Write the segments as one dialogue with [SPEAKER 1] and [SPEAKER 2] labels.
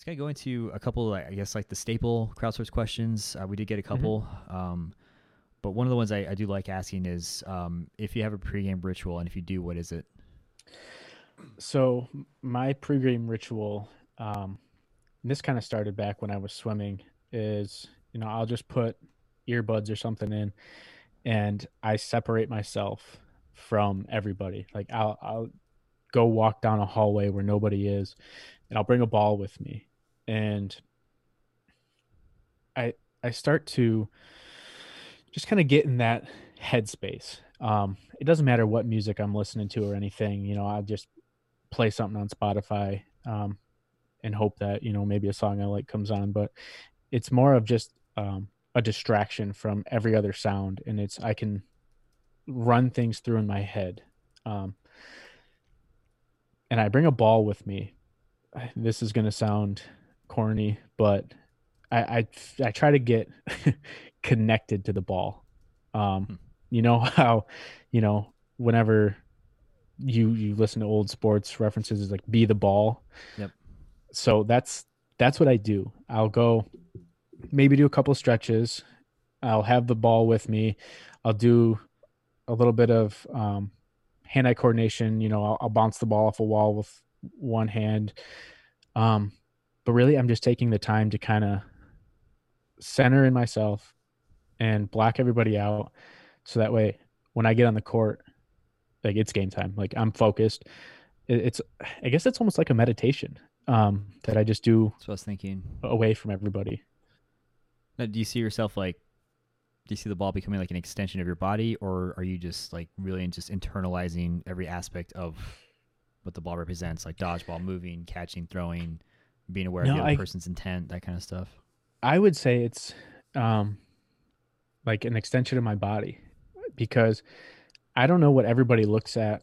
[SPEAKER 1] Let's kind of go into a couple, I guess, like the staple crowdsource questions. Uh, we did get a couple, um, but one of the ones I, I do like asking is um, if you have a pregame ritual, and if you do, what is it?
[SPEAKER 2] So my pregame ritual, um, this kind of started back when I was swimming. Is you know I'll just put earbuds or something in, and I separate myself from everybody. Like I'll I'll go walk down a hallway where nobody is, and I'll bring a ball with me, and I I start to just kind of get in that headspace. Um, it doesn't matter what music I'm listening to or anything. You know, I'll just play something on Spotify um, and hope that you know maybe a song I like comes on. But it's more of just um, a distraction from every other sound, and it's I can run things through in my head. Um, and I bring a ball with me. This is going to sound corny, but I, I, I try to get connected to the ball. Um, hmm. you know how, you know, whenever you you listen to old sports references is like be the ball.
[SPEAKER 1] Yep.
[SPEAKER 2] So that's that's what I do. I'll go maybe do a couple stretches. I'll have the ball with me. I'll do a little bit of um, hand-eye coordination. You know, I'll, I'll, bounce the ball off a wall with one hand. Um, but really, I'm just taking the time to kind of center in myself and black everybody out, so that way when I get on the court, like it's game time. Like I'm focused. it's, I guess it's almost like a meditation um, that I just do.
[SPEAKER 1] so I was thinking.
[SPEAKER 2] Away from everybody.
[SPEAKER 1] Now, do you see yourself like do you see the ball becoming like an extension of your body or are you just like really just internalizing every aspect of what the ball represents like dodgeball moving catching throwing being aware no, of the other I, person's intent that kind of stuff
[SPEAKER 2] i would say it's um like an extension of my body because i don't know what everybody looks at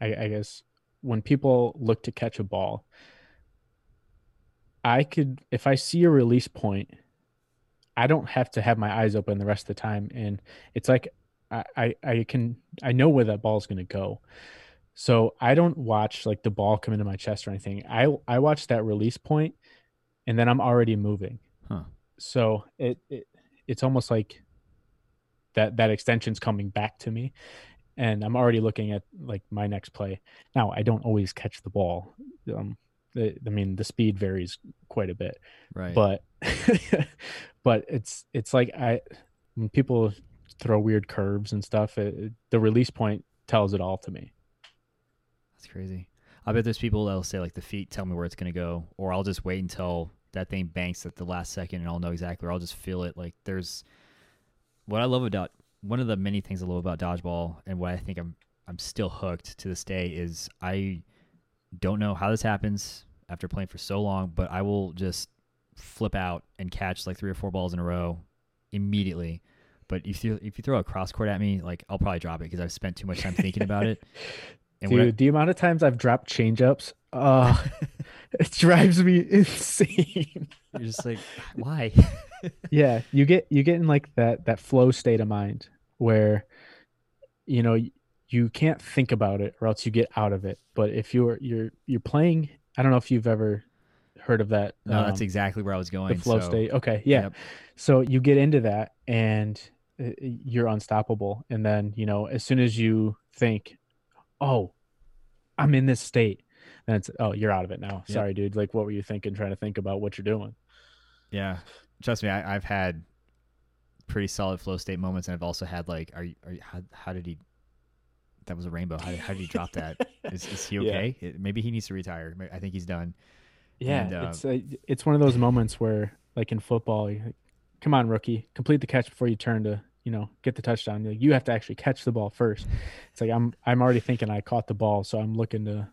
[SPEAKER 2] I, I guess when people look to catch a ball i could if i see a release point I don't have to have my eyes open the rest of the time. And it's like I, I, I can I know where that ball is gonna go. So I don't watch like the ball come into my chest or anything. I I watch that release point and then I'm already moving.
[SPEAKER 1] Huh.
[SPEAKER 2] So it, it it's almost like that that extension's coming back to me and I'm already looking at like my next play. Now I don't always catch the ball. Um, I mean, the speed varies quite a bit,
[SPEAKER 1] right?
[SPEAKER 2] But, but it's it's like I when people throw weird curves and stuff, it, the release point tells it all to me.
[SPEAKER 1] That's crazy. I bet there's people that'll say like the feet tell me where it's gonna go, or I'll just wait until that thing banks at the last second and I'll know exactly, or I'll just feel it. Like there's what I love about one of the many things I love about dodgeball, and what I think I'm I'm still hooked to this day is I don't know how this happens after playing for so long, but I will just flip out and catch like three or four balls in a row immediately. But if you if you throw a cross court at me, like I'll probably drop it because I've spent too much time thinking about it.
[SPEAKER 2] And Dude, the amount of times I've dropped change ups, uh, it drives me insane.
[SPEAKER 1] You're just like, why?
[SPEAKER 2] yeah, you get you get in like that that flow state of mind where, you know, you can't think about it or else you get out of it. But if you're you're you're playing, I don't know if you've ever heard of that.
[SPEAKER 1] No, um, that's exactly where I was going.
[SPEAKER 2] The flow so, state. Okay, yeah. Yep. So you get into that and uh, you're unstoppable. And then you know, as soon as you think, "Oh, I'm in this state," then it's, "Oh, you're out of it now." Yep. Sorry, dude. Like, what were you thinking? Trying to think about what you're doing.
[SPEAKER 1] Yeah, trust me, I, have had pretty solid flow state moments, and I've also had like, are you, are you how, how did he that was a rainbow. How, how did he drop that? Is, is he okay? Yeah. Maybe he needs to retire. I think he's done.
[SPEAKER 2] Yeah, and, uh, it's a, it's one of those moments where, like in football, like, come on, rookie, complete the catch before you turn to you know get the touchdown. You have to actually catch the ball first. It's like I'm I'm already thinking I caught the ball, so I'm looking to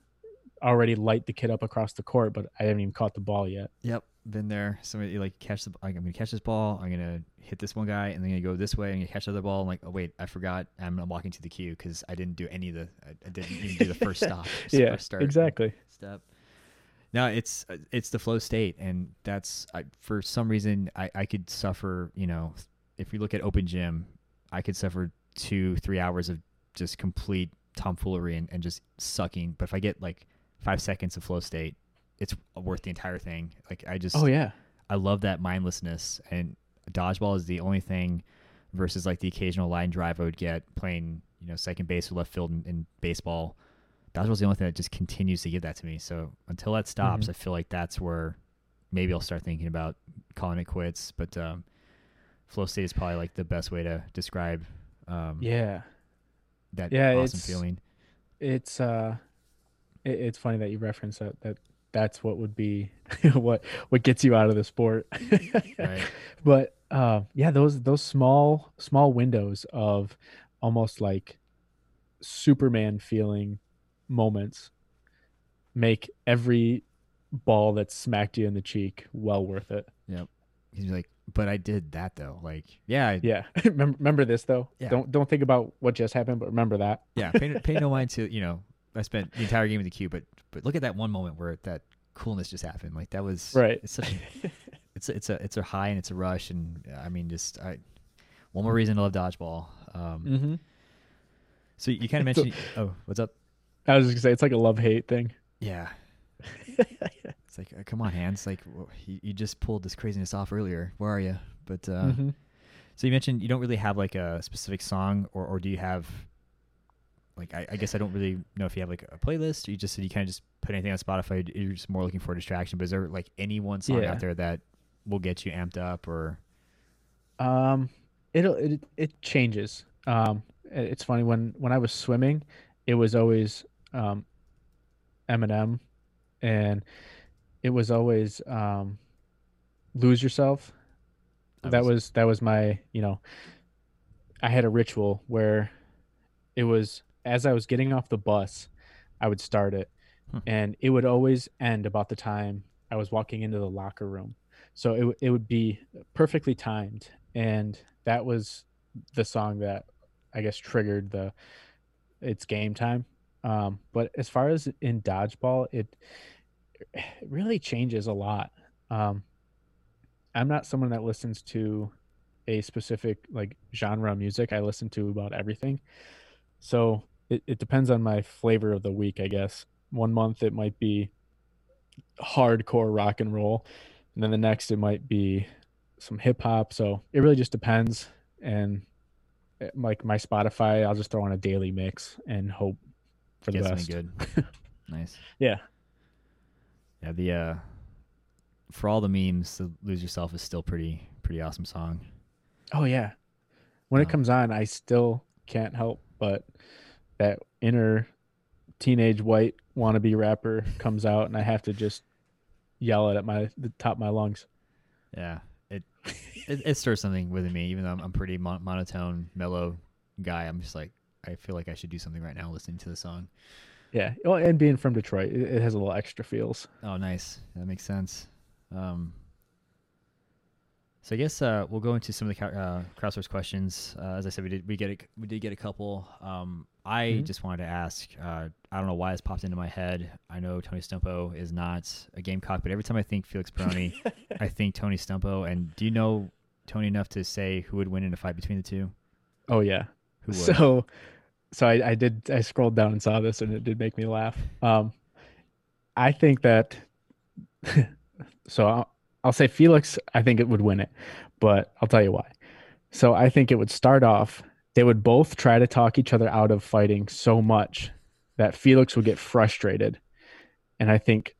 [SPEAKER 2] already light the kid up across the court, but I haven't even caught the ball yet.
[SPEAKER 1] Yep, been there. Somebody like catch the. I'm gonna catch this ball. I'm gonna hit this one guy, and then I'm gonna go this way. Gonna catch the other ball. I'm like, oh wait, I forgot. I'm walking to the queue because I didn't do any of the. I, didn't even do the first stop.
[SPEAKER 2] yeah, first
[SPEAKER 1] exactly. Step. No, it's it's the flow state, and that's I, for some reason I I could suffer. You know, if we look at open gym, I could suffer two three hours of just complete tomfoolery and, and just sucking. But if I get like five seconds of flow state, it's worth the entire thing. Like I just
[SPEAKER 2] Oh yeah.
[SPEAKER 1] I love that mindlessness and dodgeball is the only thing versus like the occasional line drive I would get playing, you know, second base or left field in, in baseball. Dodgeball's the only thing that just continues to give that to me. So until that stops,
[SPEAKER 2] Mhm.
[SPEAKER 1] I feel like that's where maybe I'll start thinking about calling it quits. But um, flow state is probably like the best way to describe um,
[SPEAKER 2] Yeah.
[SPEAKER 1] that
[SPEAKER 2] Yeah,
[SPEAKER 1] awesome
[SPEAKER 2] it's-
[SPEAKER 1] feeling.
[SPEAKER 2] It's uh it, it's funny that you reference that that that's what would be what what gets you out of the sport.
[SPEAKER 1] Right.
[SPEAKER 2] But uh yeah, those those small small windows of almost like Superman feeling moments make every ball that smacked you in the cheek well worth it.
[SPEAKER 1] Yep, he's like, but I did that though. Like, yeah, I,
[SPEAKER 2] Yeah. remember, this though.
[SPEAKER 1] Yeah.
[SPEAKER 2] Don't don't think about what just happened, but remember that.
[SPEAKER 1] yeah. Pay, pay no mind to you know. I spent the entire game in the queue, but but look at that one moment where that coolness just happened. Like that was
[SPEAKER 2] Right.
[SPEAKER 1] It's such a, it's a, it's a it's a high and it's a rush, and I mean, just I one more reason to love dodgeball. Um,
[SPEAKER 2] mm-hmm.
[SPEAKER 1] So you kind of mentioned. oh, what's up?
[SPEAKER 2] I was just gonna say it's like a love hate thing.
[SPEAKER 1] Yeah. It's like, uh, come on, hands. Like, wh- you, you just pulled this craziness off earlier. Where are you? But uh,
[SPEAKER 2] Mhm.
[SPEAKER 1] so you mentioned you don't really have like a specific song, or or do you have? Like, I, I guess I don't really know if you have like a playlist. Or you just said you kind of just put anything on Spotify. You're just more looking for a distraction. But is there like any one song
[SPEAKER 2] Yeah.
[SPEAKER 1] out there that will get you amped up, or
[SPEAKER 2] Um, it'll it it changes. Um, it's funny when when I was swimming, it was always um, Eminem, and it was always um, lose yourself.
[SPEAKER 1] That
[SPEAKER 2] That
[SPEAKER 1] was-
[SPEAKER 2] was that was my you know. I had a ritual where it was as I was getting off the bus, I would start it,
[SPEAKER 1] Hmm.
[SPEAKER 2] and it would always end about the time I was walking into the locker room. So it it would be perfectly timed, and that was the song that I guess triggered the it's game time. Um, but as far as in dodgeball, it, it really changes a lot. Um, I'm not someone that listens to a specific like genre of music. I listen to about everything. So it, it depends on my flavor of the week, I guess. One month it might be hardcore rock and roll, and then the next it might be some hip hop. So it really just depends. And eh, like my Spotify, I'll just throw on a daily mix and hope for the best.
[SPEAKER 1] good? nice.
[SPEAKER 2] Yeah.
[SPEAKER 1] Yeah. The uh, for all the memes, the "Lose Yourself" is still pretty pretty awesome song.
[SPEAKER 2] Oh yeah. When it
[SPEAKER 1] Um,
[SPEAKER 2] comes on, I still can't help but that inner teenage white wannabe rapper comes out, and I have to just yell it at my the top of my lungs.
[SPEAKER 1] Yeah, it it, it stirs something within me. Even though I'm, I'm pretty mon- monotone, mellow guy, I'm just like I feel like I should do something right now listening to the song.
[SPEAKER 2] Yeah. Well, and being from Detroit, it, it has a little extra feels.
[SPEAKER 1] Oh, nice. That makes sense. Um, so I guess uh, we'll go into some of the uh, crowdsource questions. Uh, as I said, we did we get a, we did get a couple. Um, I
[SPEAKER 2] Mhm.
[SPEAKER 1] just wanted to ask. Uh, I don't know why this popped into my head. I know Tony Stumpo is not a Gamecock, but every time I think Felix Peroni, I think Tony Stumpo. And do you know Tony enough to say who would win in a fight between the two?
[SPEAKER 2] Oh yeah.
[SPEAKER 1] Who would?
[SPEAKER 2] So, so I, I did. I scrolled down and saw this, and it did make me laugh. Um, I think that. so I'll, I'll say Felix. I think it would win it, but I'll tell you why. So I think it would start off. They would both try to talk each other out of fighting so much that Felix would get frustrated, and I think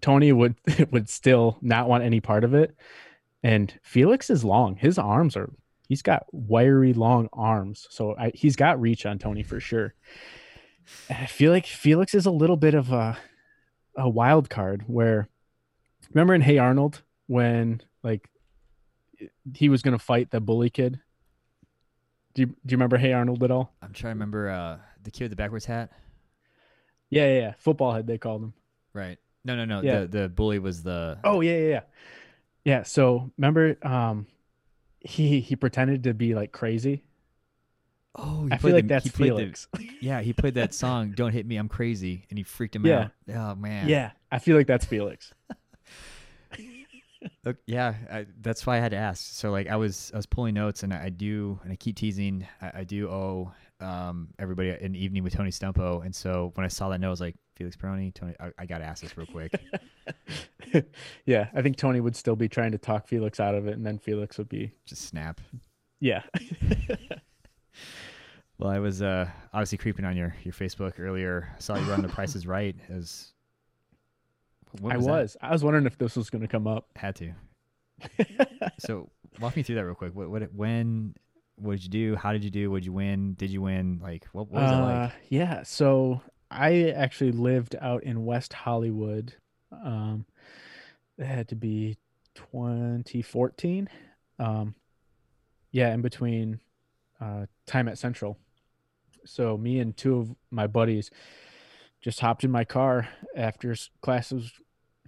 [SPEAKER 2] Tony would would still not want any part of it. And Felix is long. His arms are he's got wiry long arms so I, he's got reach on tony for sure and i feel like felix is a little bit of a a wild card where remember in hey arnold when like he was gonna fight the bully kid do you, do you remember hey arnold at all
[SPEAKER 1] I'm trying to remember uh, the kid with the backwards hat.
[SPEAKER 2] yeah yeah, yeah. football head they called him
[SPEAKER 1] Right. No, no, no.
[SPEAKER 2] Yeah.
[SPEAKER 1] The the bully was the.
[SPEAKER 2] oh yeah yeah yeah yeah so remember um he he pretended to be like crazy
[SPEAKER 1] Oh,
[SPEAKER 2] i feel like
[SPEAKER 1] the-
[SPEAKER 2] that's
[SPEAKER 1] played the-
[SPEAKER 2] felix
[SPEAKER 1] Yeah, he played that song "Don't Hit Me, I'm Crazy," and he freaked him
[SPEAKER 2] Yeah.
[SPEAKER 1] out. Oh man.
[SPEAKER 2] yeah i feel like that's felix
[SPEAKER 1] Look, yeah. I, that's why I had to ask. So like, I was I was pulling notes, and I, I do, and I keep teasing. I, I do owe um, everybody an evening with Tony Stumpo, and so when I saw that note, I was like, Felix Peroni, Tony. I, I got to ask this real quick.
[SPEAKER 2] yeah, I think Tony would still be trying to talk Felix out of it, and then Felix would be
[SPEAKER 1] just snap.
[SPEAKER 2] Yeah.
[SPEAKER 1] well, I was uh, obviously creeping on your your Facebook earlier. I saw you run The Price Is Right. As
[SPEAKER 2] was I was. That? I was wondering if this was going to come up.
[SPEAKER 1] Had to. so walk me through that real quick. What what when what did you do? How did you do? Would you win? Did you win? Like what, what was uh, it like?
[SPEAKER 2] Yeah. So I actually lived out in West Hollywood. Um, it had to be 2014. Um, yeah, in between uh, time at Central. So me and two of my buddies just hopped in my car after classes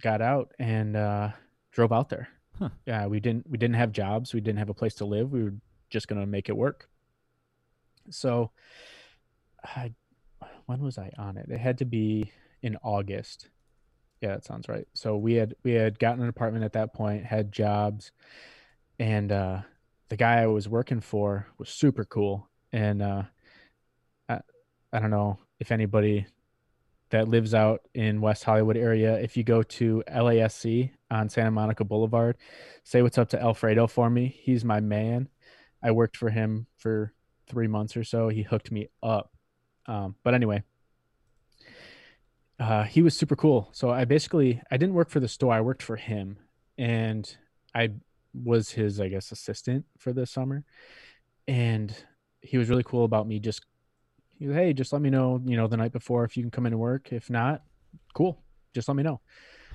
[SPEAKER 2] got out and uh, drove out there. Huh. Yeah, we didn't we didn't have jobs. We didn't have a place to live. We were just gonna make it work. So, I when was I on it? It had to be in August. Yeah, that sounds right. So we had we had gotten an apartment at that point, had jobs, and uh, the guy I was working for was super cool. And uh, I, I don't know if anybody that lives out in West Hollywood area, if you go to LASC on Santa Monica Boulevard, say what's up to Alfredo for me. He's my man. I worked for him for three months or so. He hooked me up. Um, but anyway, uh, he was super cool. So I basically I didn't work for the store. I worked for him, and I was his I guess assistant for the summer. And he was really cool about me just hey, just let me know, you know, the night before if you can come in and work. If not, cool. Just let me know.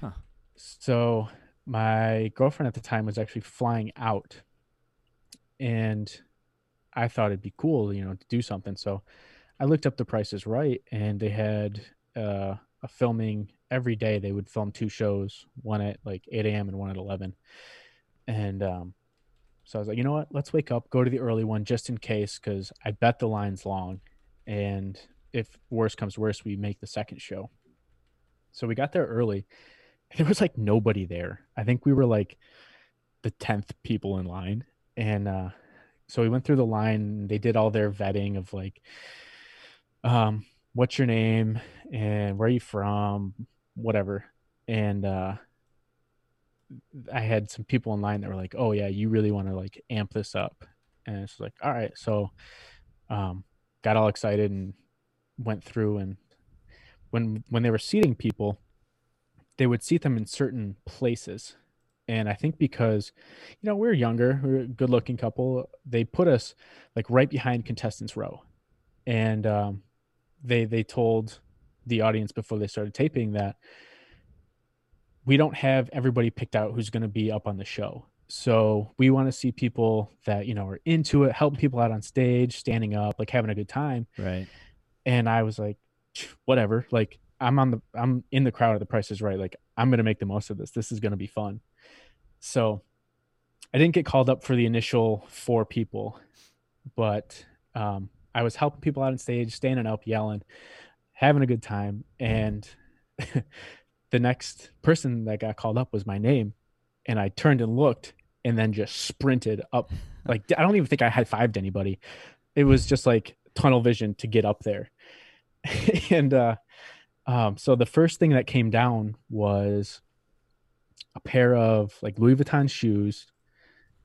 [SPEAKER 2] Huh. So my girlfriend at the time was actually flying out and I thought it'd be cool, you know, to do something. So I looked up the Price Is Right and they had uh, a filming every day. They would film two shows, one at like 8 a.m. and one at 11. And um, so I was like, you know what? Let's wake up, go to the early one just in case, because I bet the line's long and if worse comes worse, we make the second show. So we got there early. There was like nobody there. I think we were like the tenth people in line, and uh, so we went through the line. They did all their vetting of like, um, what's your name and where are you from, whatever. And uh, I had some people in line that were like, "Oh yeah, you really want to like amp this up," and it's like, "All right." So, um, got all excited and went through and when when they were seating people they would seat them in certain places and i think because you know we are younger we are a good looking couple they put us like right behind contestants row and um, they they told the audience before they started taping that we don't have everybody picked out who's going to be up on the show so we want to see people that, you know, are into it, helping people out on stage, standing up, like having a good time.
[SPEAKER 1] Right.
[SPEAKER 2] And I was like, whatever. Like I'm on the I'm in the crowd at the Price Is Right. Like I'm gonna make the most of this. This is gonna be fun. So I didn't get called up for the initial four people, but um, I was helping people out on stage, standing up, yelling, having a good time. And the next person that got called up was my name and I turned and looked and then just sprinted up. Like I don't even think I had fived anybody. It was just like tunnel vision to get up there. and uh um so the first thing that came down was a pair of like Louis Vuitton shoes,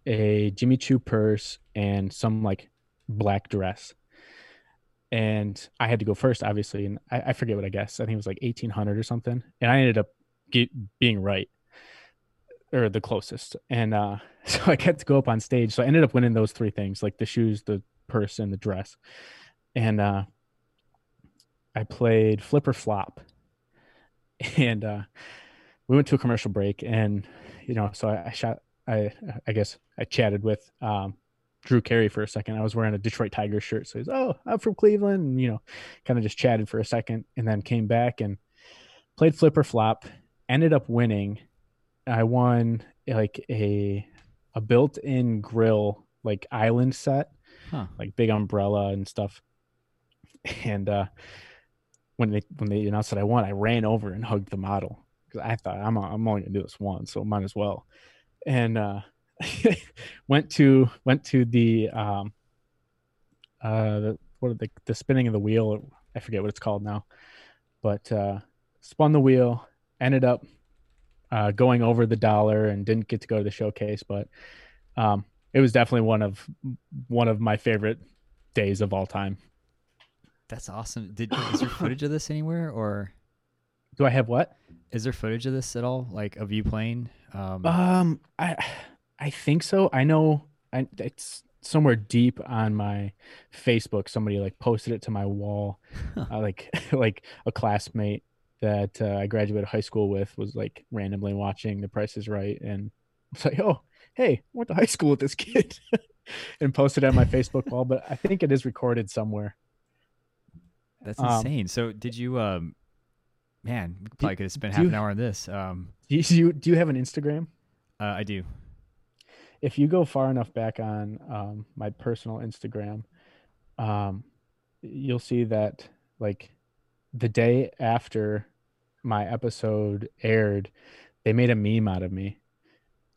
[SPEAKER 2] a Jimmy Choo purse, and some like black dress. And I had to go first, obviously, and I, I forget what I guess. I think it was like eighteen hundred or something, and I ended up get, being right or the closest. And uh, so I got to go up on stage. So I ended up winning those three things, like the shoes, the purse, and the dress. And uh, I played flip or flop. And uh, we went to a commercial break, and you know, so I, I shot. I I guess I chatted with um, Drew Carey for a second. I was wearing a Detroit Tigers shirt, so he's, "Oh, I'm from Cleveland," and you know, kind of just chatted for a second, and then came back and played flip or flop. Ended up winning, I won like a a built-in grill like island set, huh. like big umbrella and stuff. And uh, when they when they announced that I won, I ran over and hugged the model because I thought I'm I'm only gonna do this once, so might as well. And uh, went to went to the um uh the what the, the spinning of the wheel. I forget what it's called now, but uh, spun the wheel, ended up uh, going over the dollar and didn't get to go to the showcase, but um, it was definitely one of one of my favorite days of all time.
[SPEAKER 1] That's awesome. Did is there footage of this anywhere, or
[SPEAKER 2] Do I have what?
[SPEAKER 1] is there footage of this at all, like of you playing? Um,
[SPEAKER 2] Um, I I think so. I know I, it's somewhere deep on my Facebook. Somebody like posted it to my wall, uh, like like a classmate that uh, I graduated high school with was like randomly watching The Price Is Right, and was like, oh hey, I went to high school with this kid, and posted it on my Facebook wall. But I think it is recorded somewhere.
[SPEAKER 1] that's
[SPEAKER 2] um,
[SPEAKER 1] insane. So did you? Um, man, probably could have spent half
[SPEAKER 2] you-
[SPEAKER 1] an hour on this. Um,
[SPEAKER 2] Do you, do you do you have an Instagram?
[SPEAKER 1] uh, I do.
[SPEAKER 2] If you go far enough back on um, my personal Instagram, um, you'll see that like the day after my episode aired, they made a meme out of me.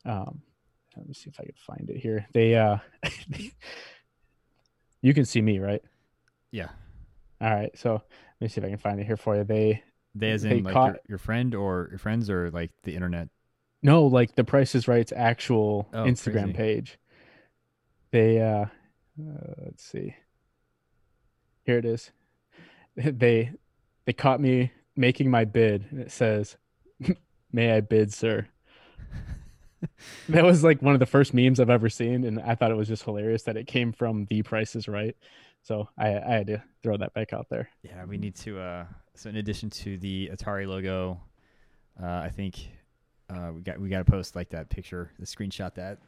[SPEAKER 2] Um, let me see if I can find it here. They, uh, you can see me, right?
[SPEAKER 1] Yeah.
[SPEAKER 2] All right. So let me see if I can find it here for you. They,
[SPEAKER 1] They as
[SPEAKER 2] They
[SPEAKER 1] in like
[SPEAKER 2] caught-
[SPEAKER 1] your, your friend or your friends or like the internet.
[SPEAKER 2] No, like the Price is Right's actual
[SPEAKER 1] Oh,
[SPEAKER 2] Instagram
[SPEAKER 1] crazy.
[SPEAKER 2] page. They uh, uh let's see. Here it is. They they caught me making my bid and it says, "May I bid, sir?" that was like one of the first memes I've ever seen and I thought it was just hilarious that it came from The Price is Right. So I I had to throw that back out there.
[SPEAKER 1] Yeah, we need to. Uh, so in addition to the Atari logo, uh, I think uh, we got we got to post like that picture, the screenshot that,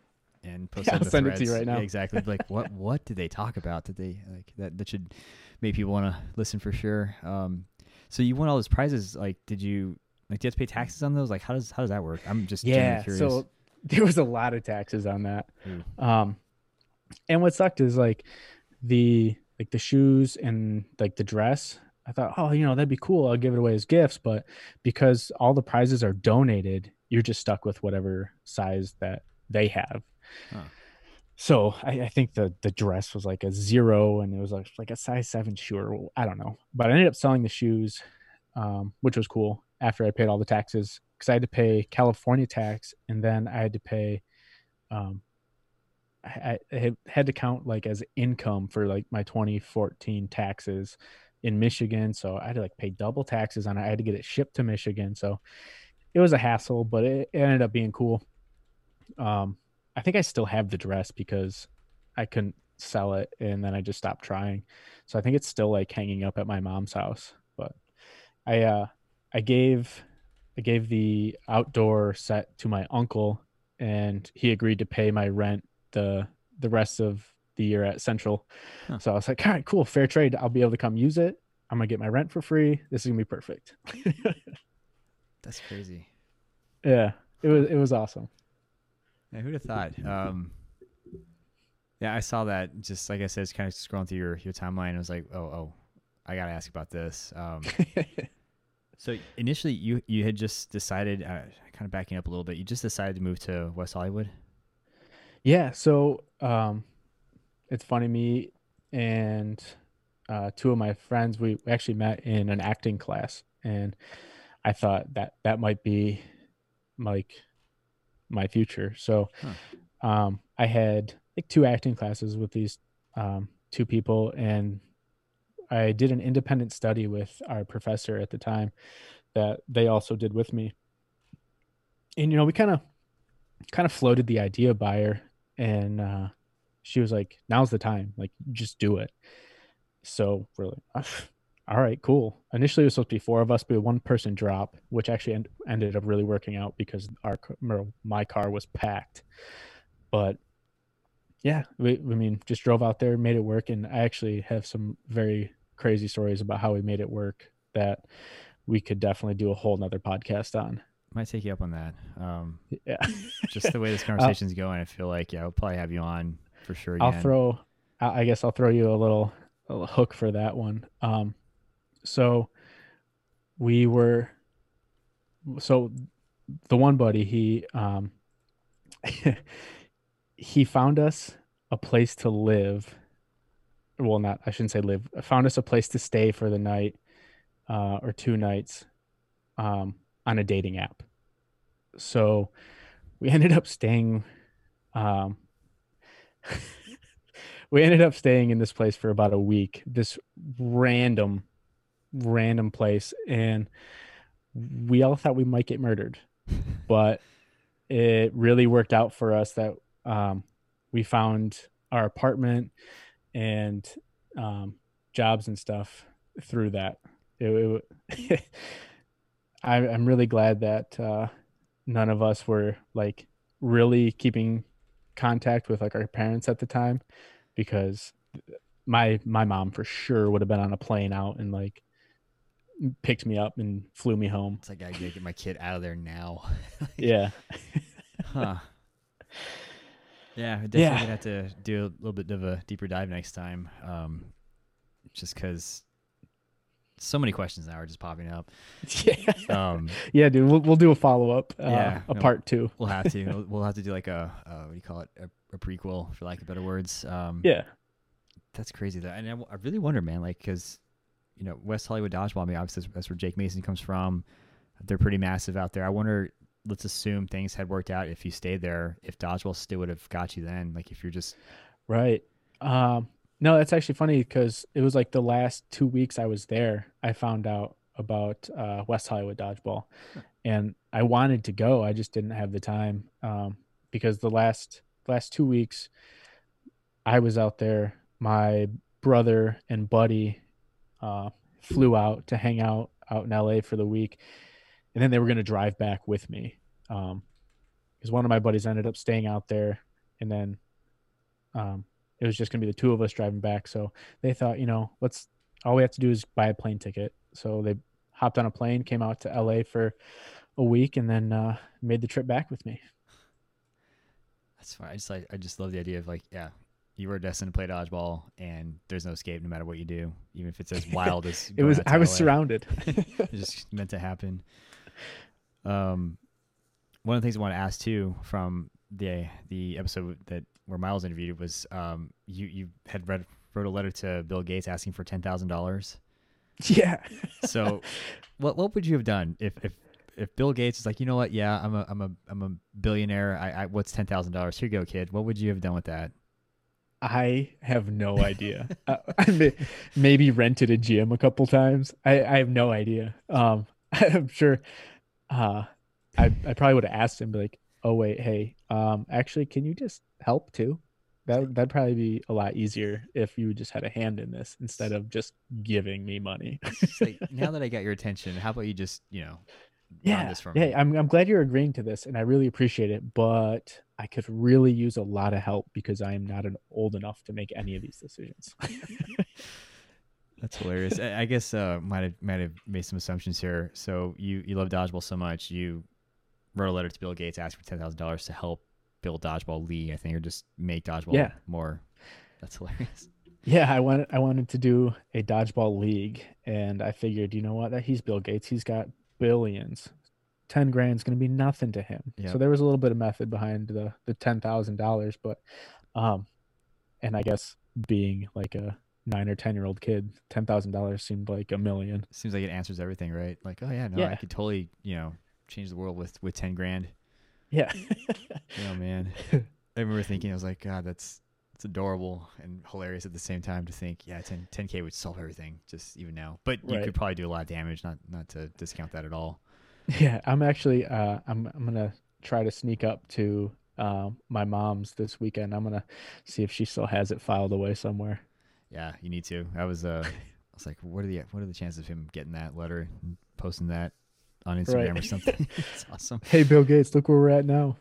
[SPEAKER 1] and post
[SPEAKER 2] Yeah,
[SPEAKER 1] it in
[SPEAKER 2] I'll
[SPEAKER 1] the
[SPEAKER 2] send it to you right now.
[SPEAKER 1] Yeah, exactly. like what what did they talk about? Did they like that? That should make people want to listen for sure. Um, so you won all those prizes. Like, did you like? Do you have to pay taxes on those? Like, how does how does that work? I'm just
[SPEAKER 2] Yeah,
[SPEAKER 1] curious.
[SPEAKER 2] so there was a lot of taxes on that.
[SPEAKER 1] Ooh.
[SPEAKER 2] Um, and what sucked is like the like the shoes and like the dress. I thought, oh, you know, that'd be cool. I'll give it away as gifts, but because all the prizes are donated, you're just stuck with whatever size that they have.
[SPEAKER 1] Huh.
[SPEAKER 2] So I, I think the the dress was like a zero, and it was like like a size seven shoe, or I don't know. But I ended up selling the shoes, um, which was cool. After I paid all the taxes, because I had to pay California tax, and then I had to pay, um, I, I had- had to count like as income for like my 2014 taxes in Michigan. So I had to like pay double taxes on it. I had to get it shipped to Michigan. So it was a hassle, but it, it ended up being cool. Um, I think I still have the dress because I couldn't sell it and then I just stopped trying. So I think it's still like hanging up at my mom's house. But I uh I gave I gave the outdoor set to my uncle and he agreed to pay my rent the the rest of the year at Central.
[SPEAKER 1] Huh.
[SPEAKER 2] So I was like, all right, cool, fair trade. I'll be able to come use it. I'm gonna get my rent for free. This is gonna be perfect.
[SPEAKER 1] That's crazy.
[SPEAKER 2] yeah, it was it was awesome.
[SPEAKER 1] Yeah, who'd have thought? Um, yeah, I saw that. Just like I said, it's kind of scrolling through your your timeline. I was like, oh, oh, I gotta ask about this. Um, so initially, you you had just decided, uh, kind of backing up a little bit. You just decided to move to West Hollywood.
[SPEAKER 2] Yeah, so um it's funny me and uh two of my friends we we actually met in an acting class and I thought that that might be like my future. So um I had like two acting classes with these um two people and I did an independent study with our professor at the time that they also did with me. And you know, we kind of kind of floated the idea by her and uh, she was like, "Now's the time. Like, just do it." So we're like, "Ah, "All right, cool." Initially, it was supposed to be four of us, but one person drop, which actually end- ended up really working out because our my car was packed. But yeah, we, I mean, just drove out there, made it work, and I actually have some very crazy stories about how we made it work that we could definitely do a whole nother podcast on.
[SPEAKER 1] Might take you up on that. Um,
[SPEAKER 2] Yeah.
[SPEAKER 1] just the way this conversation's going, I feel like yeah, I'll probably have you on for sure.
[SPEAKER 2] I'll throw. I I guess I'll throw you a little, a little hook for that one. Um, so we were, so the one buddy he um, he found us a place to live. Well, not I shouldn't say live. Found us a place to stay for the night, uh, or two nights, um, on a dating app. So we ended up staying. Um, we ended up staying in this place for about a week. This random, random place, and we all thought we might get murdered, but it really worked out for us that um, we found our apartment and um, jobs and stuff through that. It, it I, am really glad that uh, none of us were like really keeping contact with like our parents at the time because my my mom for sure would have been on a plane out and like picked me up and flew me home.
[SPEAKER 1] It's like I gotta get my kid out of there now.
[SPEAKER 2] like, yeah.
[SPEAKER 1] huh. Yeah, definitely yeah. gonna have to do a little bit of a deeper dive next time. Um, just because so many questions now are just popping up.
[SPEAKER 2] Yeah, um, yeah, dude. We'll, we'll do a follow up. Uh, yeah, a part two.
[SPEAKER 1] We'll have to. We'll, we'll, have to do like a uh, what do you call it? A, a, prequel, for lack of better words. Um,
[SPEAKER 2] yeah,
[SPEAKER 1] that's crazy. That and I, I really wonder, man, like because you know West Hollywood dodgeball. I mean, obviously that's where Jake Mason comes from. They're pretty massive out there. I wonder. Let's assume things had worked out if you stayed there. If dodgeball still would have got you then, like if you're just
[SPEAKER 2] right. Um, no, that's actually funny because it was like the last two weeks I was there, I found out about uh, West Hollywood dodgeball, and I wanted to go. I just didn't have the time um, because the last last two weeks I was out there. My brother and buddy uh, flew out to hang out out in LA for the week, and then they were going to drive back with me because um, one of my buddies ended up staying out there, and then um, it was just going to be the two of us driving back. So they thought, you know, let's all we have to do is buy a plane ticket. So they hopped on a plane, came out to LA for a week, and then uh, made the trip back with me.
[SPEAKER 1] That's fine. I just like I just love the idea of like, yeah, you were destined to play dodgeball, and there's no escape no matter what you do, even if it's as wild as
[SPEAKER 2] it was. I was LA. surrounded.
[SPEAKER 1] it's just meant to happen. Um, one of the things I want to ask too from the the episode that where Miles interviewed was um, you you had read wrote a letter to Bill Gates asking for ten thousand dollars.
[SPEAKER 2] Yeah.
[SPEAKER 1] so, what what would you have done if if if Bill Gates is like, you know what? Yeah, I'm a I'm a I'm a billionaire. I, I what's ten thousand dollars? Here you go, kid. What would you have done with that?
[SPEAKER 2] I have no idea. uh, I may, maybe rented a gym a couple times. I, I have no idea. Um, I'm sure. Uh, I I probably would have asked him, like, oh wait, hey, um, actually, can you just help too? That that'd probably be a lot easier if you just had a hand in this instead of just giving me money.
[SPEAKER 1] like, now that I got your attention, how about you just you know,
[SPEAKER 2] yeah, yeah. I'm I'm glad you're agreeing to this, and I really appreciate it. But I could really use a lot of help because I am not an old enough to make any of these decisions.
[SPEAKER 1] That's hilarious. I, I guess uh, might have might have made some assumptions here. So you you love dodgeball so much, you wrote a letter to Bill Gates asking for ten thousand dollars to help build Dodgeball League, I think, or just make Dodgeball yeah. more. That's hilarious.
[SPEAKER 2] Yeah, I wanted I wanted to do a dodgeball league, and I figured, you know what, that he's Bill Gates, he's got billions. Ten grand's going to be nothing to him. Yep. So there was a little bit of method behind the the ten thousand dollars, but, um, and I guess being like a nine or ten year old kid, ten thousand dollars seemed like a million.
[SPEAKER 1] Seems like it answers everything, right? Like, oh yeah, no, yeah. I could totally, you know, change the world with with ten grand.
[SPEAKER 2] Yeah.
[SPEAKER 1] oh man, I remember thinking I was like, God, that's it's adorable and hilarious at the same time to think, yeah, 10 k would solve everything just even now. But you right. could probably do a lot of damage. Not not to discount that at all.
[SPEAKER 2] Yeah, I'm actually uh, I'm I'm gonna try to sneak up to uh, my mom's this weekend. I'm gonna see if she still has it filed away somewhere.
[SPEAKER 1] Yeah, you need to. I was uh, I was like, what are the what are the chances of him getting that letter and posting that on Instagram right. or something. it's awesome.
[SPEAKER 2] Hey, Bill Gates, look where we're at now.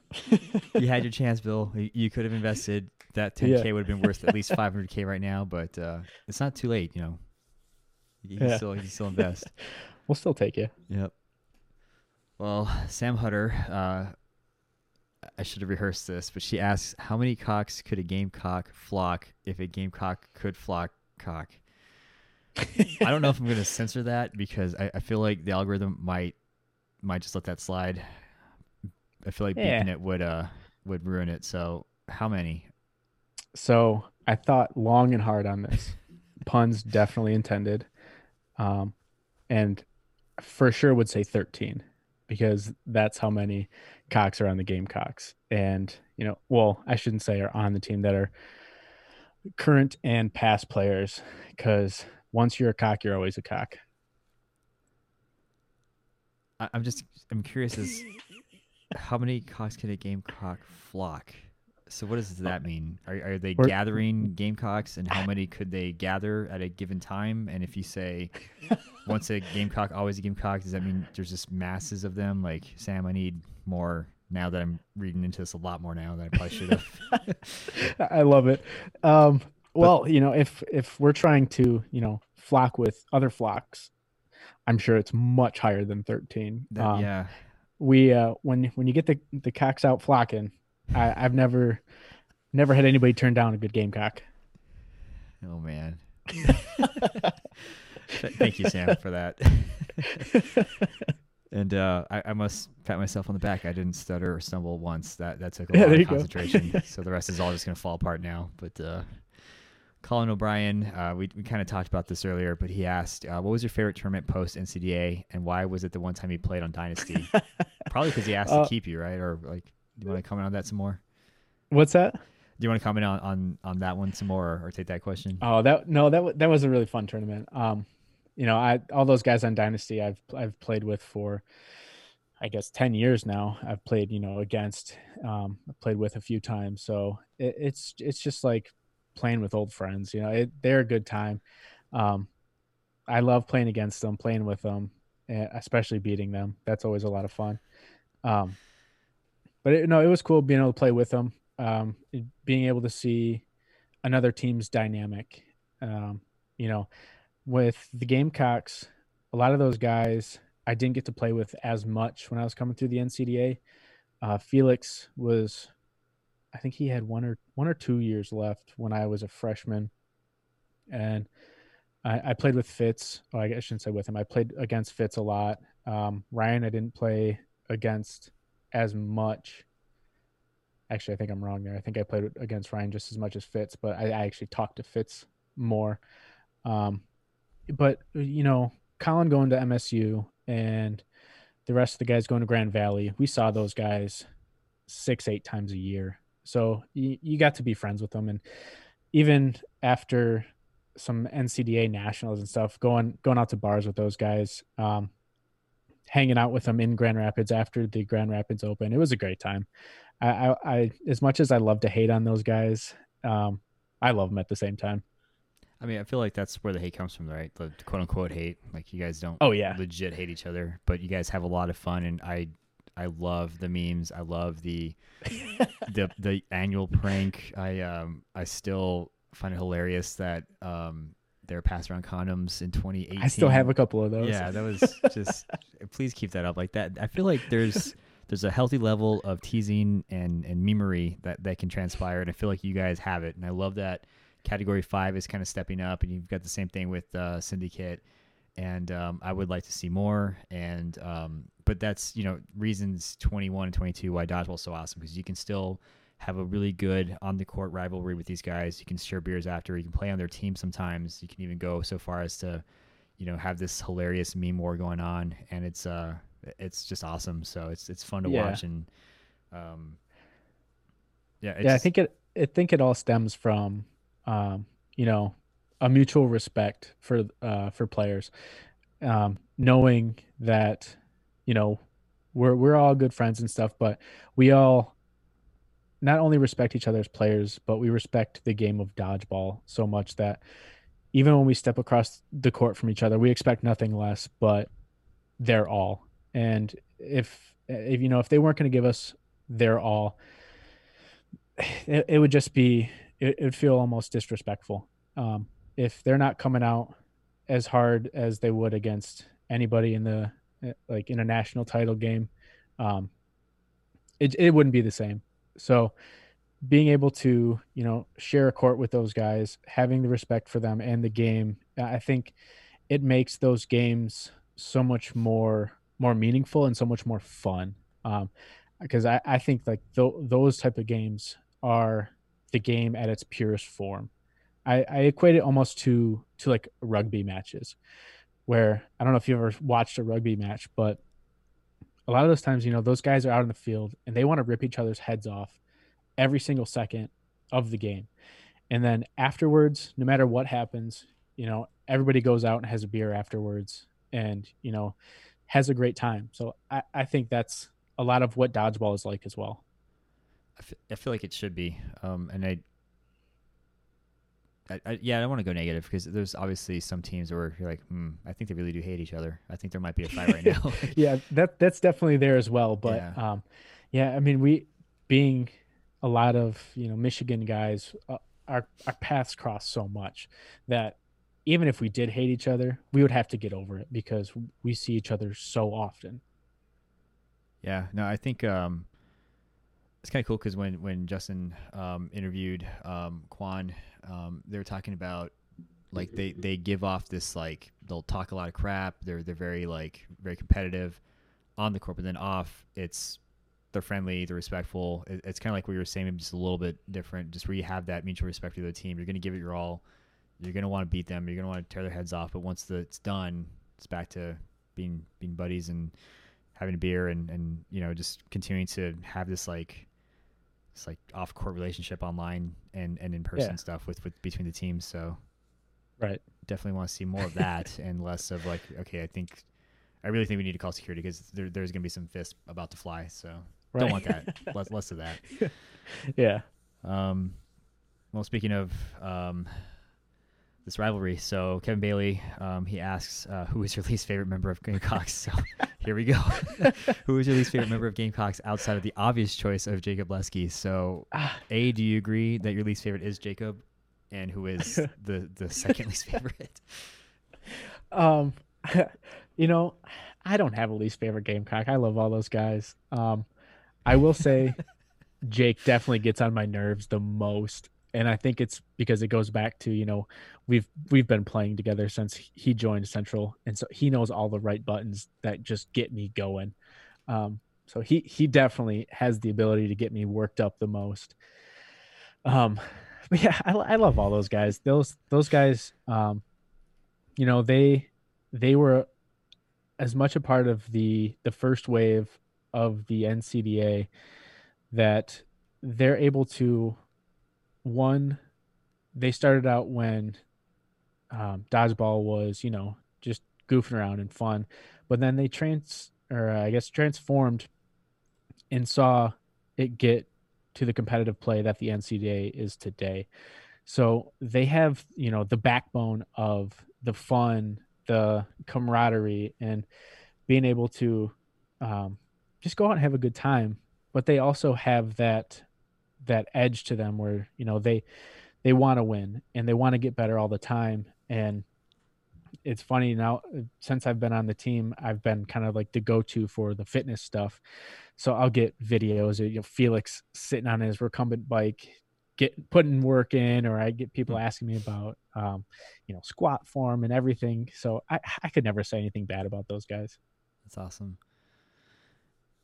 [SPEAKER 1] you had your chance, Bill. You could have invested. That 10K yeah. would have been worth at least 500K right now, but uh, it's not too late, you know. You can, yeah. still, you can still invest.
[SPEAKER 2] we'll still take you.
[SPEAKER 1] Yep. Well, Sam Hutter, uh, I should have rehearsed this, but she asks, how many cocks could a gamecock flock if a gamecock could flock cock? I don't know if I'm going to censor that because I, I, feel like the algorithm might might just let that slide. I feel like yeah. beeping it would uh would ruin it. So how many?
[SPEAKER 2] So I thought long and hard on this. Puns definitely intended. Um, and for sure would say 13 because that's how many cocks are on the Gamecocks. And, you know, well, I shouldn't say are on the team that are current and past players because once you're a cock, you're always a cock.
[SPEAKER 1] I'm just I'm curious as how many cocks can a gamecock flock? So what does that mean? Are are they
[SPEAKER 2] We're-
[SPEAKER 1] gathering gamecocks, and how many could they gather at a given time? And if you say once a gamecock, always a gamecock, does that mean there's just masses of them? Like Sam, I need more. Now that I'm reading into this a lot more now than I probably should have.
[SPEAKER 2] I love it. Um, well, you know, if if we're trying to, you know, flock with other flocks, I'm sure it's much higher than 13.
[SPEAKER 1] That-
[SPEAKER 2] Um,
[SPEAKER 1] yeah,
[SPEAKER 2] we uh when when you get the the cocks out flocking I, i've never never had anybody turn down a good gamecock
[SPEAKER 1] Oh man. Thank you, Sam, for that. and uh, I, I must pat myself on the back. I didn't stutter or stumble once. That that took a
[SPEAKER 2] Yeah,
[SPEAKER 1] lot of concentration. so the rest is all just gonna fall apart now. But uh, Colin O'Brien, uh, we we kind of talked about this earlier, but he asked, uh, "What was your favorite tournament post NCDA, and why was it the one time he played on Dynasty?" Probably because he asked
[SPEAKER 2] Uh,
[SPEAKER 1] to keep you, right? Or like, do you want to comment on that some more?
[SPEAKER 2] what's that?
[SPEAKER 1] Do you want to comment on, on, on that one some more, or, or take that question?
[SPEAKER 2] oh that no that that was a really fun tournament. Um you know i all those guys on dynasty i've i've played with for i guess 10 years now i've played you know against um I've played with a few times. So it, it's it's just like playing with old friends you know it, they're a good time. Um i love playing against them playing with them eh, especially beating them. That's always a lot of fun. Um but it, no it was cool being able to play with them um being able to see another team's dynamic um you know with the gamecocks a lot of those guys i didn't get to play with as much when i was coming through the ncda uh felix was i think he had one or one or two years left when i was a freshman. And i, I played with fitz oh, i shouldn't say with him i played against fitz a lot. Um ryan i didn't play against as much actually i think i'm wrong there. I think i played against ryan just as much as fitz but i, I actually talked to fitz more. Um but you know colin going to msu and the rest of the guys going to grand valley we saw those guys six eight times a year. So you, you got to be friends with them. And even after some ncda nationals and stuff going going out to bars with those guys um hanging out with them in grand rapids after the grand rapids open it was a great time I, I, I as much as I love to hate on those guys, um, I love them at the same time.
[SPEAKER 1] I mean, I feel like that's where the hate comes from, right? The quote unquote hate. Like you guys don't
[SPEAKER 2] Oh yeah,
[SPEAKER 1] legit hate each other, but you guys have a lot of fun, and I I love the memes. I love the the the annual prank. I um I still find it hilarious that um they're passing around condoms in 2018.
[SPEAKER 2] I still have a couple of those.
[SPEAKER 1] Yeah, that was just. please keep that up like that. I feel like there's there's a healthy level of teasing and and memery that that can transpire, and I feel like you guys have it, and I love that. Category five is kind of stepping up, and you've got the same thing with uh, Syndicate, and um, I would like to see more. And um, but that's you know reasons 21 and 22 why dodgeball's so awesome because you can still have a really good on the court rivalry with these guys. You can share beers after. You can play on their team sometimes. You can even go so far as to you know have this hilarious meme war going on and it's uh it's just awesome so it's it's fun to
[SPEAKER 2] Yeah.
[SPEAKER 1] watch and um yeah it's,
[SPEAKER 2] yeah. I think it. I think it all stems from, um, you know, a mutual respect for uh, for players, um, knowing that, you know, we're we're all good friends and stuff, but we all not only respect each other as players, but we respect the game of dodgeball so much that even when we step across the court from each other, we expect nothing less but their all. And if if you know if they weren't going to give us their all, it, it would just be it, would feel almost disrespectful. Um, if they're not coming out as hard as they would against anybody in the like in a national title game, um, it it wouldn't be the same. So being able to you know share a court with those guys, having the respect for them and the game, I think it makes those games so much more more meaningful and so much more fun. Um, because I, I think like th- those type of games are the game at its purest form. I, I equate it almost to to like rugby matches. where I don't know if you've ever watched a rugby match, but a lot of those times, you know, those guys are out in the field and they want to rip each other's heads off every single second of the game. And then afterwards, no matter what happens, you know, everybody goes out and has a beer afterwards and, you know, has a great time. So I, I think that's a lot of what dodgeball is like as well.
[SPEAKER 1] I feel, I feel like it should be. Um, and I, I, I, yeah, I don't want to go negative because there's obviously some teams where you're like, hmm, I think they really do hate each other. I think there might be a fight right now.
[SPEAKER 2] yeah, that that's definitely there as well. But yeah. um, yeah, I mean, we being a lot of you know Michigan guys, uh, our our paths cross so much that even if we did hate each other, we would have to get over it because we see each other so often.
[SPEAKER 1] Yeah, no, I think um, it's kind of cool because when when Justin um, interviewed um, Quan um, they were talking about like they they give off this like they'll talk a lot of crap. They're they're very like very competitive on the court, but then off it's they're friendly, they're respectful. It, it's kind of like what you were saying, just a little bit different. Just where you have that mutual respect for the team, you're going to give it your all. You're going to want to beat them. You're going to want to tear their heads off. But once the, it's done, it's back to being being buddies and having a beer and and you know just continuing to have this like it's like off court relationship online and and in person yeah. stuff with with between the teams. So
[SPEAKER 2] right,
[SPEAKER 1] definitely want to see more of that and less of like okay, I think I really think we need to call security because there, there's going to be some fists about to fly. So right. don't want that. less less of that.
[SPEAKER 2] yeah.
[SPEAKER 1] Um. Well, speaking of um, this rivalry. So Kevin Bailey, um, he asks, uh, "Who is your least favorite member of Gamecocks?" So here we go. Who is your least favorite member of Gamecocks outside of the obvious choice of Jacob Lesky? So, ah. a, do you agree that your least favorite is Jacob, and who is the the second least favorite?
[SPEAKER 2] Um, you know, I don't have a least favorite Gamecock. I love all those guys. Um, I will say, Jake definitely gets on my nerves the most and I think it's because it goes back to you know we've we've been playing together since he joined Central, and so he knows all the right buttons that just get me going. Um, so he he definitely has the ability to get me worked up the most. Um, but yeah, I, I love all those guys. Those those guys, um, you know they they were as much a part of the the first wave of the NCDA that they're able to one, they started out when um, dodgeball was, you know, just goofing around and fun, but then they trans or uh, I guess transformed and saw it get to the competitive play that the NCDA is today. So they have, you know, the backbone of the fun, the camaraderie, and being able to um, just go out and have a good time. But they also have that that edge to them where you know they they want to win and they want to get better all the time and it's funny now since I've been on the team, I've been kind of like the go-to for the fitness stuff. So I'll get videos of you know, Felix sitting on his recumbent bike, get putting work in, or I get people mm. asking me about um, you know squat form and everything. So I I could never say anything bad about those guys.
[SPEAKER 1] That's awesome.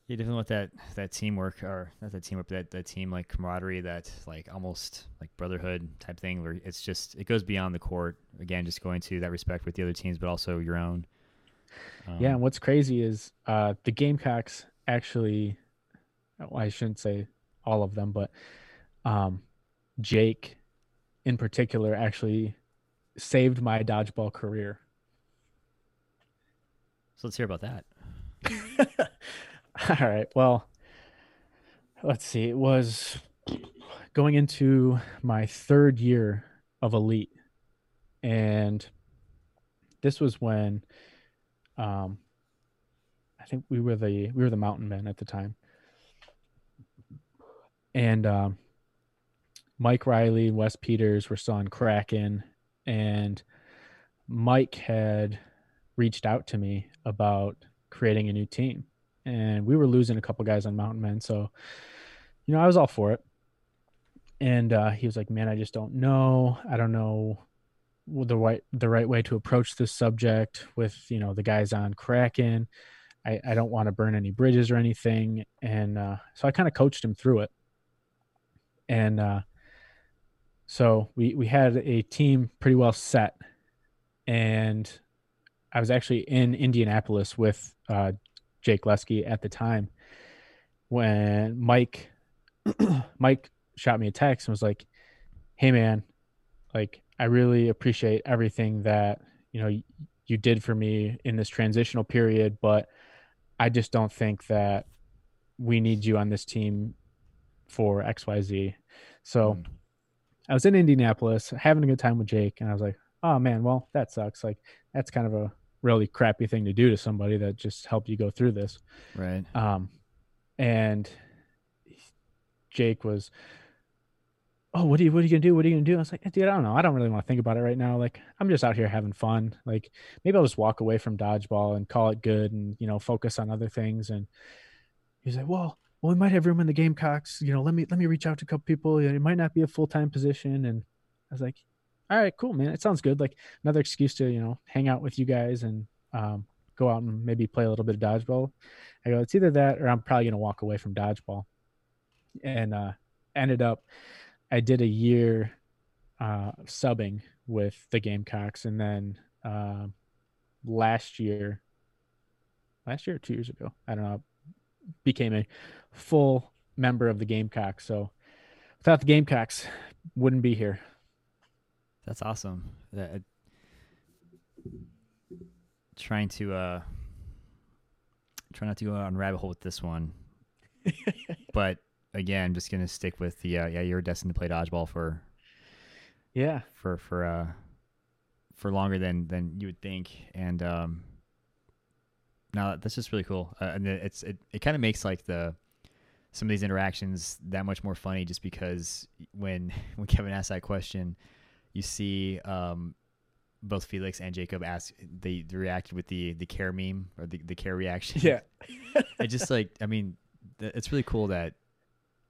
[SPEAKER 1] You definitely want that that teamwork or not that teamwork, but that that team like camaraderie, that like almost like brotherhood type thing, where it's just it goes beyond the court. Again, just going to that respect with the other teams, but also your own.
[SPEAKER 2] Um, yeah, and what's crazy is uh, the Gamecocks actually. Well, I shouldn't say all of them, but um, Jake, in particular, actually saved my dodgeball career.
[SPEAKER 1] So let's hear about that.
[SPEAKER 2] All right. Well, let's see. It was going into my third year of elite, and this was when, um, I think we were the we were the mountain men at the time, and um, Mike Riley, Wes Peters were still on Kraken, and Mike had reached out to me about creating a new team and we were losing a couple guys on Mountain Men. So, you know, I was all for it. And uh, he was like, "Man, I just don't know. I don't know the right the right way to approach this subject with you know the guys on Kraken. I, I don't want to burn any bridges or anything." And uh, so I kind of coached him through it. And uh, so we we had a team pretty well set, and I was actually in Indianapolis with uh, Jake Lesky at the time when Mike Mike shot me a text and was like, "Hey man, like I really appreciate everything that you know you did for me in this transitional period, but I just don't think that we need you on this team for XYZ." So mm. I was in Indianapolis having a good time with Jake, and I was like, "Oh man, well that sucks. Like that's kind of a really crappy thing to do to somebody that just helped you go through this."
[SPEAKER 1] Right.
[SPEAKER 2] Um, and Jake was, "Oh, what are you what are you gonna do? What are you gonna do?" I was like, "Dude, I don't know. I don't really want to think about it right now. Like, I'm just out here having fun. Like, maybe I'll just walk away from dodgeball and call it good, and you know, focus on other things." And he's like, "Well." Well, we might have room in the Gamecocks. You know, let me let me reach out to a couple people. It might not be a full time position, and I was like, "All right, cool, man. It sounds good. Like another excuse to you know hang out with you guys and um, go out and maybe play a little bit of dodgeball." I go, "It's either that, or I'm probably gonna walk away from dodgeball." and uh, ended up I did a year uh, subbing with the Gamecocks, and then uh, last year, last year or two years ago, I don't know, became a full member of the Gamecocks. So without the Gamecocks, wouldn't be here.
[SPEAKER 1] That's awesome. That, trying to uh, try not to go on rabbit hole with this one, but again, just gonna stick with the uh, yeah. You're destined to play dodgeball for
[SPEAKER 2] yeah
[SPEAKER 1] for for uh for longer than than you would think, and um, now that's just really cool. Uh, and it's it it kind of makes like the some of these interactions that much more funny, just because when when Kevin asked that question, you see um both Felix and Jacob ask they, they reacted with the the care meme or the, the care reaction.
[SPEAKER 2] Yeah.
[SPEAKER 1] it just like I mean, it's really cool that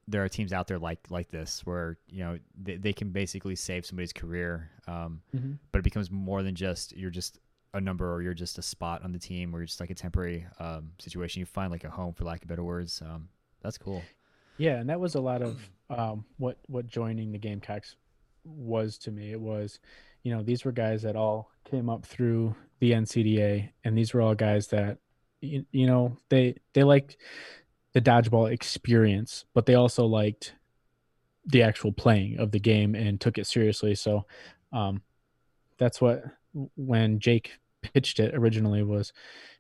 [SPEAKER 1] there are teams out there like like this where you know they, they can basically save somebody's career um, mm-hmm. but it becomes more than just you're just a number or you're just a spot on the team or you're just like a temporary um, situation you find like a home for lack of better words um, that's cool
[SPEAKER 2] yeah and that was a lot of um, what what joining the gamecocks was to me it was you know these were guys that all came up through the ncda and these were all guys that you, you know they they liked the dodgeball experience, but they also liked the actual playing of the game and took it seriously. So um, that's what when Jake pitched it originally was,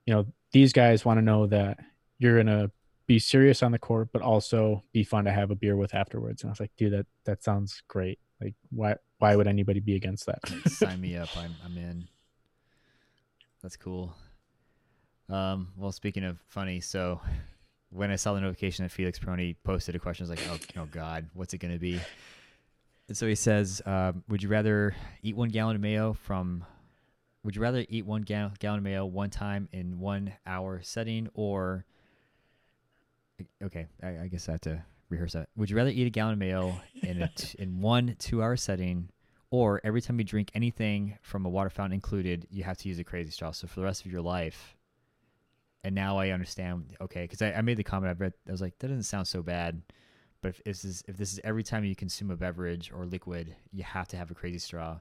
[SPEAKER 2] you know, these guys want to know that you're gonna be serious on the court, but also be fun to have a beer with afterwards. And I was like, dude, that that sounds great. Like, why why would anybody be against that?
[SPEAKER 1] Sign me up. I'm I'm in. That's cool. Um, well, speaking of funny, so when I saw the notification that Felix Peroni posted a question, I was like, oh, oh God, what's it going to be? And so he says, uh, would you rather eat one gallon of mayo from, would you rather eat one gallon of mayo one time in one hour setting or, okay, I, I, guess I have to rehearse that. Would you rather eat a gallon of mayo in, a t- in one two hour setting or every time you drink anything from a water fountain included, you have to use a crazy straw. So for the rest of your life, and now I understand. Okay, because I, I, made the comment. I read. I was like, that doesn't sound so bad. But if this is if this is every time you consume a beverage or liquid, you have to have a crazy straw.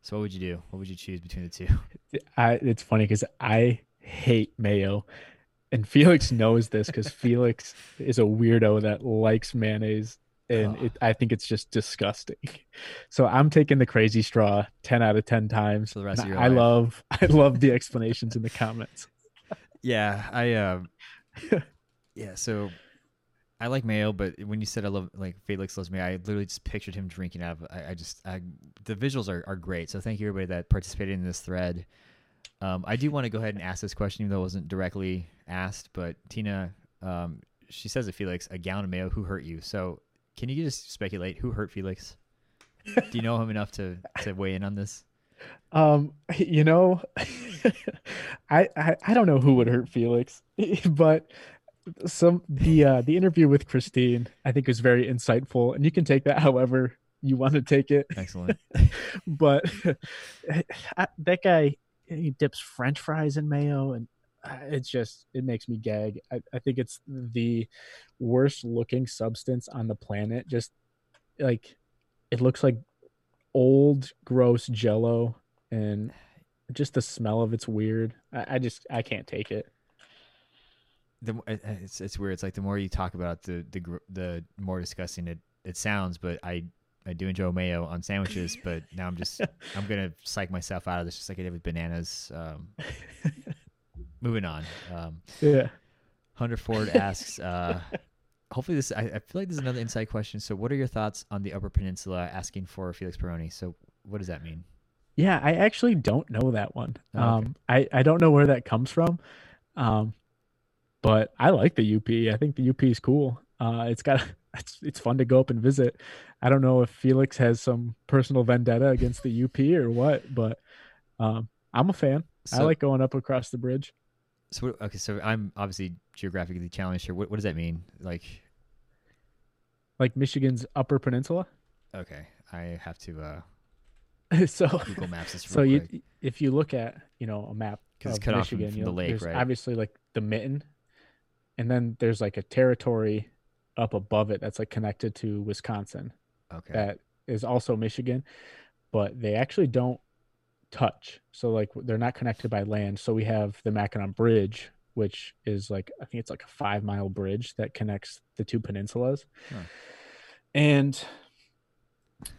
[SPEAKER 1] So what would you do? What would you choose between the two?
[SPEAKER 2] I, it's funny because I hate mayo, and Felix knows this because Felix is a weirdo that likes mayonnaise, and it, I think it's just disgusting. So I'm taking the crazy straw ten out of ten times. For the rest of your I life. love I love the explanations in the comments
[SPEAKER 1] yeah, I uh, yeah. So I like mayo, but when you said I love like Felix loves me, I literally just pictured him drinking out of. I, I just I, the visuals are, are great. So thank you everybody that participated in this thread. Um, I do want to go ahead and ask this question, even though it wasn't directly asked. But Tina, um, she says to Felix, a gallon of mayo, who hurt you? So can you just speculate who hurt Felix? do you know him enough to to weigh in on this?
[SPEAKER 2] Um, you know, I, I I don't know who would hurt Felix, but some the uh the interview with Christine I think was very insightful, and you can take that however you want to take it.
[SPEAKER 1] Excellent.
[SPEAKER 2] but I, that guy he dips French fries in mayo, and uh, it's just it makes me gag. I, I think it's the worst looking substance on the planet. Just like it looks like old gross jello and just the smell of it's weird. I, I just I can't take it.
[SPEAKER 1] The it's it's weird. It's like the more you talk about it, the the the more disgusting it it sounds. But I I do enjoy mayo on sandwiches. but now I'm just I'm gonna psych myself out of this, just like I did with bananas. Um, moving on. Um,
[SPEAKER 2] Yeah.
[SPEAKER 1] Hunter Ford asks. Uh, hopefully this. I, I feel like this is another inside question. So, what are your thoughts on the Upper Peninsula asking for Felix Peroni? So, what does that mean?
[SPEAKER 2] Yeah, I actually don't know that one.
[SPEAKER 1] Oh, okay.
[SPEAKER 2] Um, I I don't know where that comes from. Um, but I like the UP. I think the UP is cool. Uh, it's got it's it's fun to go up and visit. I don't know if Felix has some personal vendetta against the UP or what, but um, I'm a fan. I like going up across the bridge.
[SPEAKER 1] So okay, so I'm obviously geographically challenged here. What what does that mean? Like,
[SPEAKER 2] Like Michigan's Upper Peninsula.
[SPEAKER 1] okay, I have to uh,
[SPEAKER 2] so
[SPEAKER 1] Google Maps this
[SPEAKER 2] so you
[SPEAKER 1] quick.
[SPEAKER 2] if you look at you know a map
[SPEAKER 1] 'Cause it's
[SPEAKER 2] of
[SPEAKER 1] cut off from-
[SPEAKER 2] Michigan,
[SPEAKER 1] from the lake, right?
[SPEAKER 2] obviously like the mitten, and then there's like a territory up above it that's like connected to Wisconsin
[SPEAKER 1] Okay,
[SPEAKER 2] that is also Michigan, but they actually don't touch. So like they're not connected by land. So we have the Mackinac Bridge, which is like I think it's like a five mile bridge that connects the two peninsulas.
[SPEAKER 1] Huh.
[SPEAKER 2] And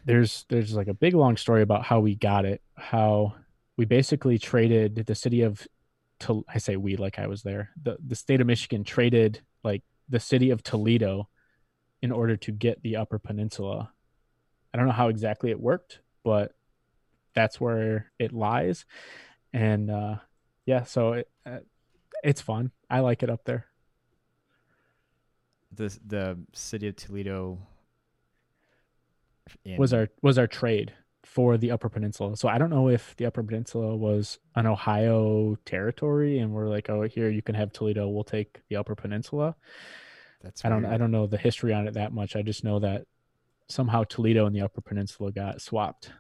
[SPEAKER 2] there's there's like a big long story about how we got it. How we basically traded the city of Tol- I say we like I was there. The the state of Michigan traded like the city of Toledo in order to get the Upper Peninsula. I don't know how exactly it worked, but that's where it lies. And uh, yeah, so it, uh, it's fun. I like it up there.
[SPEAKER 1] the the city of Toledo in,
[SPEAKER 2] Was our was our trade for the Upper Peninsula. So I don't know if the Upper Peninsula was an Ohio territory, and we're like, oh, here you can have Toledo. We'll take the Upper Peninsula.
[SPEAKER 1] That's
[SPEAKER 2] I don't I don't know the history on it that much. I just know that somehow Toledo and the Upper Peninsula got swapped.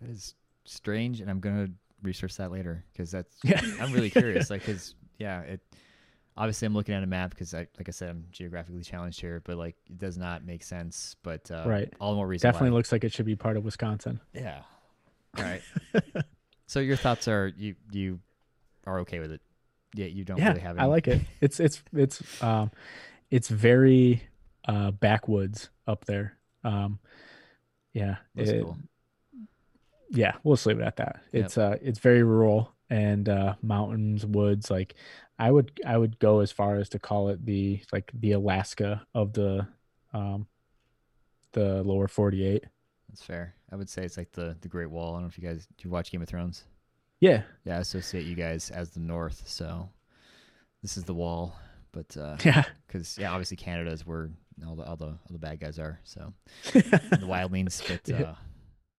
[SPEAKER 1] That is strange, and I'm gonna research that later because that's
[SPEAKER 2] Yeah,
[SPEAKER 1] I'm really curious. Like, cause yeah, it obviously I'm looking at a map because I like I said I'm geographically challenged here, but like it does not make sense. But uh,
[SPEAKER 2] Right.
[SPEAKER 1] all the more reason.
[SPEAKER 2] Definitely
[SPEAKER 1] why.
[SPEAKER 2] looks like it should be part of Wisconsin.
[SPEAKER 1] Yeah. All right. so your thoughts are you you are okay with it? Yeah, you don't
[SPEAKER 2] yeah,
[SPEAKER 1] really have.
[SPEAKER 2] It.
[SPEAKER 1] I
[SPEAKER 2] like it. It's it's it's um, it's very uh backwoods up there. Um, yeah,
[SPEAKER 1] That's
[SPEAKER 2] it-
[SPEAKER 1] cool.
[SPEAKER 2] yeah. We'll just leave it at that.
[SPEAKER 1] Yep.
[SPEAKER 2] It's uh, it's very rural and uh, mountains, woods. Like, I would I would go as far as to call it the like the Alaska of the um, the lower forty eight.
[SPEAKER 1] That's fair. I would say it's like the the Great Wall. I don't know if you guys do you watch Game of Thrones.
[SPEAKER 2] Yeah,
[SPEAKER 1] Yeah, I associate you guys as the North. So this is the wall, but uh,
[SPEAKER 2] yeah,
[SPEAKER 1] because yeah, obviously Canada is where all the all the all the bad guys are. So the wildlings, but uh,